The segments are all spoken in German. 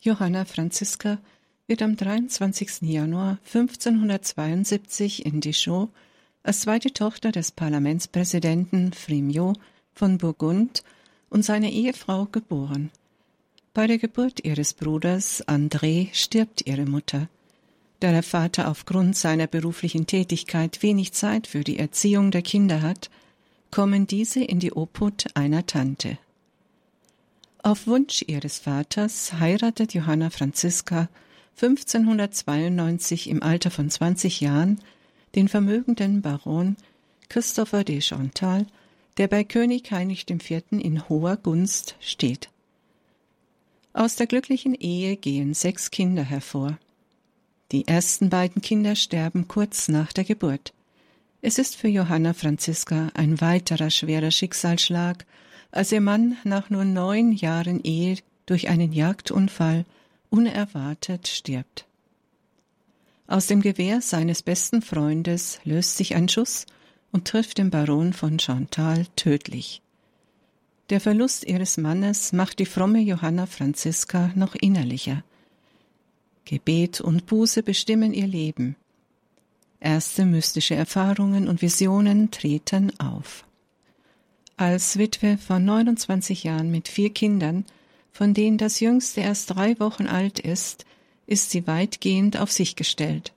Johanna Franziska wird am 23. Januar 1572 in Dijon als zweite Tochter des Parlamentspräsidenten Frimaud von Burgund und seiner Ehefrau geboren. Bei der Geburt ihres Bruders André stirbt ihre Mutter. Da der Vater aufgrund seiner beruflichen Tätigkeit wenig Zeit für die Erziehung der Kinder hat, kommen diese in die Obhut einer Tante. Auf Wunsch ihres Vaters heiratet Johanna Franziska 1592 im Alter von 20 Jahren den vermögenden Baron Christopher de Chantal, der bei König Heinrich IV. in hoher Gunst steht. Aus der glücklichen Ehe gehen sechs Kinder hervor. Die ersten beiden Kinder sterben kurz nach der Geburt. Es ist für Johanna Franziska ein weiterer schwerer Schicksalsschlag, als ihr Mann nach nur neun Jahren Ehe durch einen Jagdunfall unerwartet stirbt. Aus dem Gewehr seines besten Freundes löst sich ein Schuss und trifft den Baron von Chantal tödlich. Der Verlust ihres Mannes macht die fromme Johanna Franziska noch innerlicher. Gebet und Buße bestimmen ihr Leben. Erste mystische Erfahrungen und Visionen treten auf. Als Witwe von 29 Jahren mit vier Kindern, von denen das jüngste erst drei Wochen alt ist, ist sie weitgehend auf sich gestellt.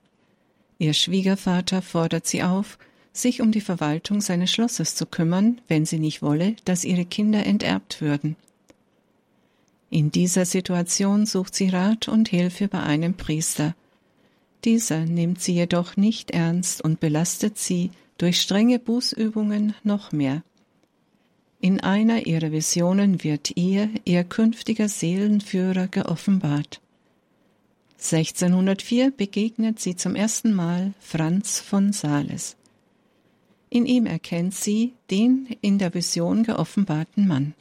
Ihr Schwiegervater fordert sie auf, sich um die Verwaltung seines Schlosses zu kümmern, wenn sie nicht wolle, dass ihre Kinder enterbt würden. In dieser Situation sucht sie Rat und Hilfe bei einem Priester. Dieser nimmt sie jedoch nicht ernst und belastet sie durch strenge Bußübungen noch mehr. In einer ihrer Visionen wird ihr ihr künftiger Seelenführer geoffenbart. 1604 begegnet sie zum ersten Mal Franz von Sales. In ihm erkennt sie den in der Vision geoffenbarten Mann.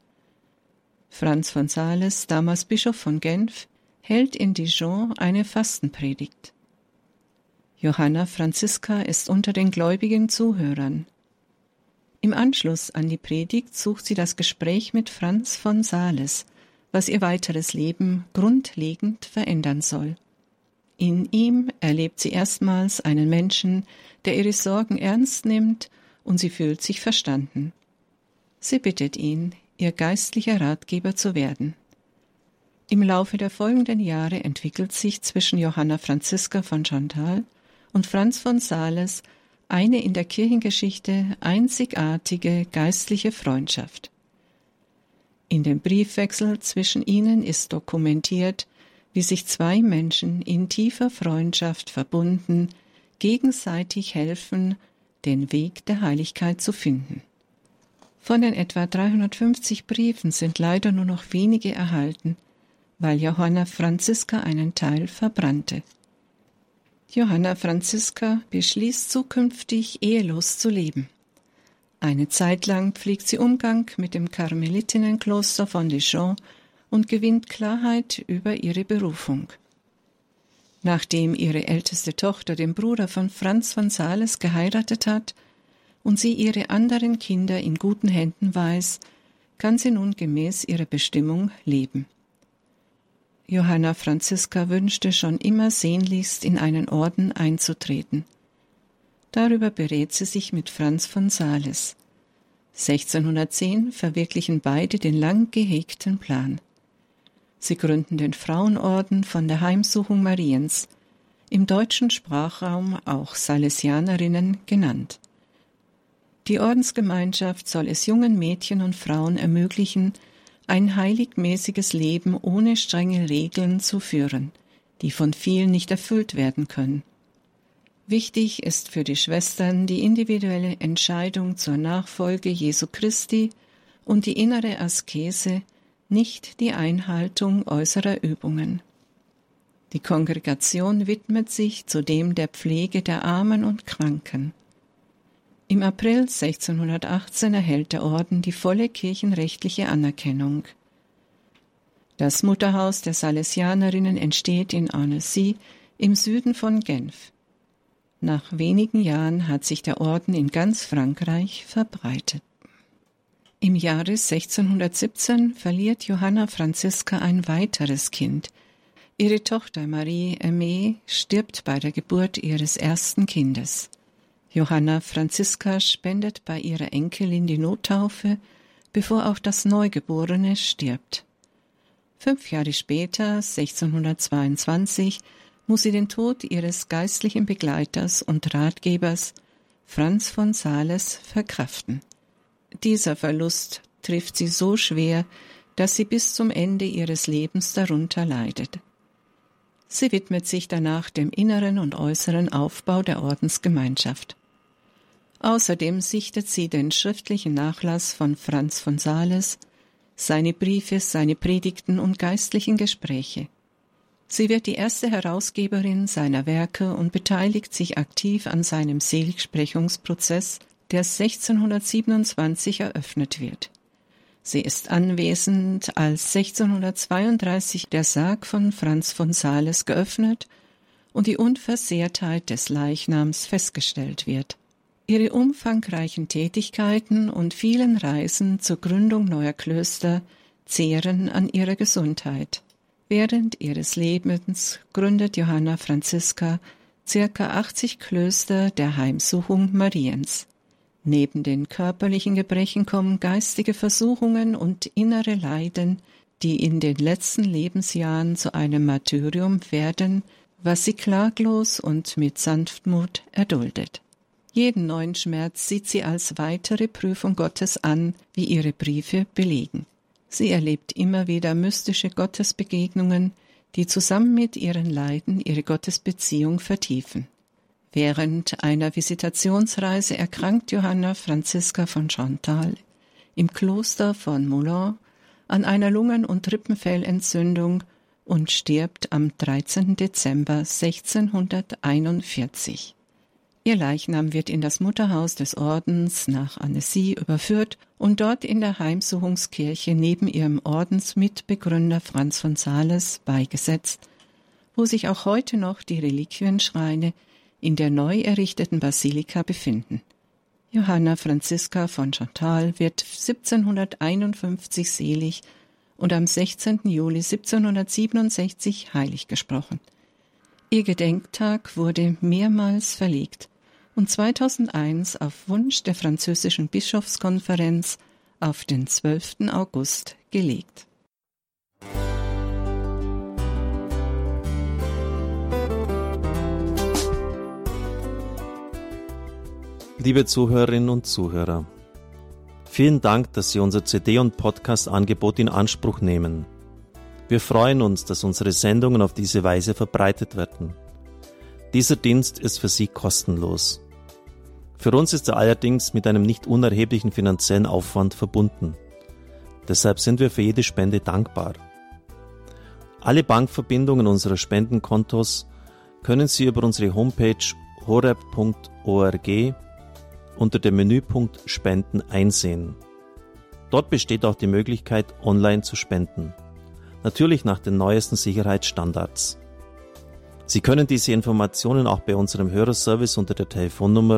Franz von Sales, damals Bischof von Genf, hält in Dijon eine Fastenpredigt. Johanna Franziska ist unter den gläubigen Zuhörern. Im Anschluss an die Predigt sucht sie das Gespräch mit Franz von Sales, was ihr weiteres Leben grundlegend verändern soll. In ihm erlebt sie erstmals einen Menschen, der ihre Sorgen ernst nimmt und sie fühlt sich verstanden. Sie bittet ihn, ihr geistlicher Ratgeber zu werden. Im Laufe der folgenden Jahre entwickelt sich zwischen Johanna Franziska von Chantal und Franz von Sales eine in der Kirchengeschichte einzigartige geistliche Freundschaft. In dem Briefwechsel zwischen ihnen ist dokumentiert, wie sich zwei Menschen in tiefer Freundschaft verbunden, gegenseitig helfen, den Weg der Heiligkeit zu finden. Von den etwa 350 Briefen sind leider nur noch wenige erhalten, weil Johanna Franziska einen Teil verbrannte. Johanna Franziska beschließt zukünftig ehelos zu leben. Eine Zeit lang pflegt sie Umgang mit dem Karmelitinnenkloster von Dijon und gewinnt Klarheit über ihre Berufung. Nachdem ihre älteste Tochter den Bruder von Franz von Sales geheiratet hat, und sie ihre anderen Kinder in guten Händen weiß, kann sie nun gemäß ihrer Bestimmung leben. Johanna Franziska wünschte schon immer sehnlichst in einen Orden einzutreten. Darüber berät sie sich mit Franz von Sales. 1610 verwirklichen beide den lang gehegten Plan. Sie gründen den Frauenorden von der Heimsuchung Mariens, im deutschen Sprachraum auch Salesianerinnen genannt. Die Ordensgemeinschaft soll es jungen Mädchen und Frauen ermöglichen, ein heiligmäßiges Leben ohne strenge Regeln zu führen, die von vielen nicht erfüllt werden können. Wichtig ist für die Schwestern die individuelle Entscheidung zur Nachfolge Jesu Christi und die innere Askese, nicht die Einhaltung äußerer Übungen. Die Kongregation widmet sich zudem der Pflege der Armen und Kranken. Im April 1618 erhält der Orden die volle kirchenrechtliche Anerkennung. Das Mutterhaus der Salesianerinnen entsteht in Annecy im Süden von Genf. Nach wenigen Jahren hat sich der Orden in ganz Frankreich verbreitet. Im Jahre 1617 verliert Johanna Franziska ein weiteres Kind, Ihre Tochter Marie Aimee stirbt bei der Geburt ihres ersten Kindes. Johanna Franziska spendet bei ihrer Enkelin die Nottaufe, bevor auch das Neugeborene stirbt. Fünf Jahre später, 1622, muss sie den Tod ihres geistlichen Begleiters und Ratgebers Franz von Sales verkraften. Dieser Verlust trifft sie so schwer, dass sie bis zum Ende ihres Lebens darunter leidet. Sie widmet sich danach dem inneren und äußeren Aufbau der Ordensgemeinschaft. Außerdem sichtet sie den schriftlichen Nachlass von Franz von Sales, seine Briefe, seine Predigten und geistlichen Gespräche. Sie wird die erste Herausgeberin seiner Werke und beteiligt sich aktiv an seinem Seligsprechungsprozess, der 1627 eröffnet wird. Sie ist anwesend, als 1632 der Sarg von Franz von Sales geöffnet und die Unversehrtheit des Leichnams festgestellt wird. Ihre umfangreichen Tätigkeiten und vielen Reisen zur Gründung neuer Klöster zehren an ihrer Gesundheit. Während ihres Lebens gründet Johanna Franziska circa 80 Klöster der Heimsuchung Mariens. Neben den körperlichen Gebrechen kommen geistige Versuchungen und innere Leiden, die in den letzten Lebensjahren zu einem Martyrium werden, was sie klaglos und mit Sanftmut erduldet. Jeden neuen Schmerz sieht sie als weitere Prüfung Gottes an, wie ihre Briefe belegen. Sie erlebt immer wieder mystische Gottesbegegnungen, die zusammen mit ihren Leiden ihre Gottesbeziehung vertiefen. Während einer Visitationsreise erkrankt Johanna Franziska von Chantal im Kloster von Moulins an einer Lungen- und Rippenfellentzündung und stirbt am 13. Dezember 1641. Ihr Leichnam wird in das Mutterhaus des Ordens nach Annecy überführt und dort in der Heimsuchungskirche neben ihrem Ordensmitbegründer Franz von Sales beigesetzt, wo sich auch heute noch die Reliquienschreine in der neu errichteten Basilika befinden. Johanna Franziska von Chantal wird 1751 selig und am 16. Juli 1767 heilig gesprochen. Ihr Gedenktag wurde mehrmals verlegt und 2001 auf Wunsch der französischen Bischofskonferenz auf den 12. August gelegt. Liebe Zuhörerinnen und Zuhörer, vielen Dank, dass Sie unser CD- und Podcast-Angebot in Anspruch nehmen. Wir freuen uns, dass unsere Sendungen auf diese Weise verbreitet werden. Dieser Dienst ist für Sie kostenlos. Für uns ist er allerdings mit einem nicht unerheblichen finanziellen Aufwand verbunden. Deshalb sind wir für jede Spende dankbar. Alle Bankverbindungen unserer Spendenkontos können Sie über unsere Homepage horeb.org unter dem Menüpunkt Spenden einsehen. Dort besteht auch die Möglichkeit, online zu spenden. Natürlich nach den neuesten Sicherheitsstandards. Sie können diese Informationen auch bei unserem Hörerservice unter der Telefonnummer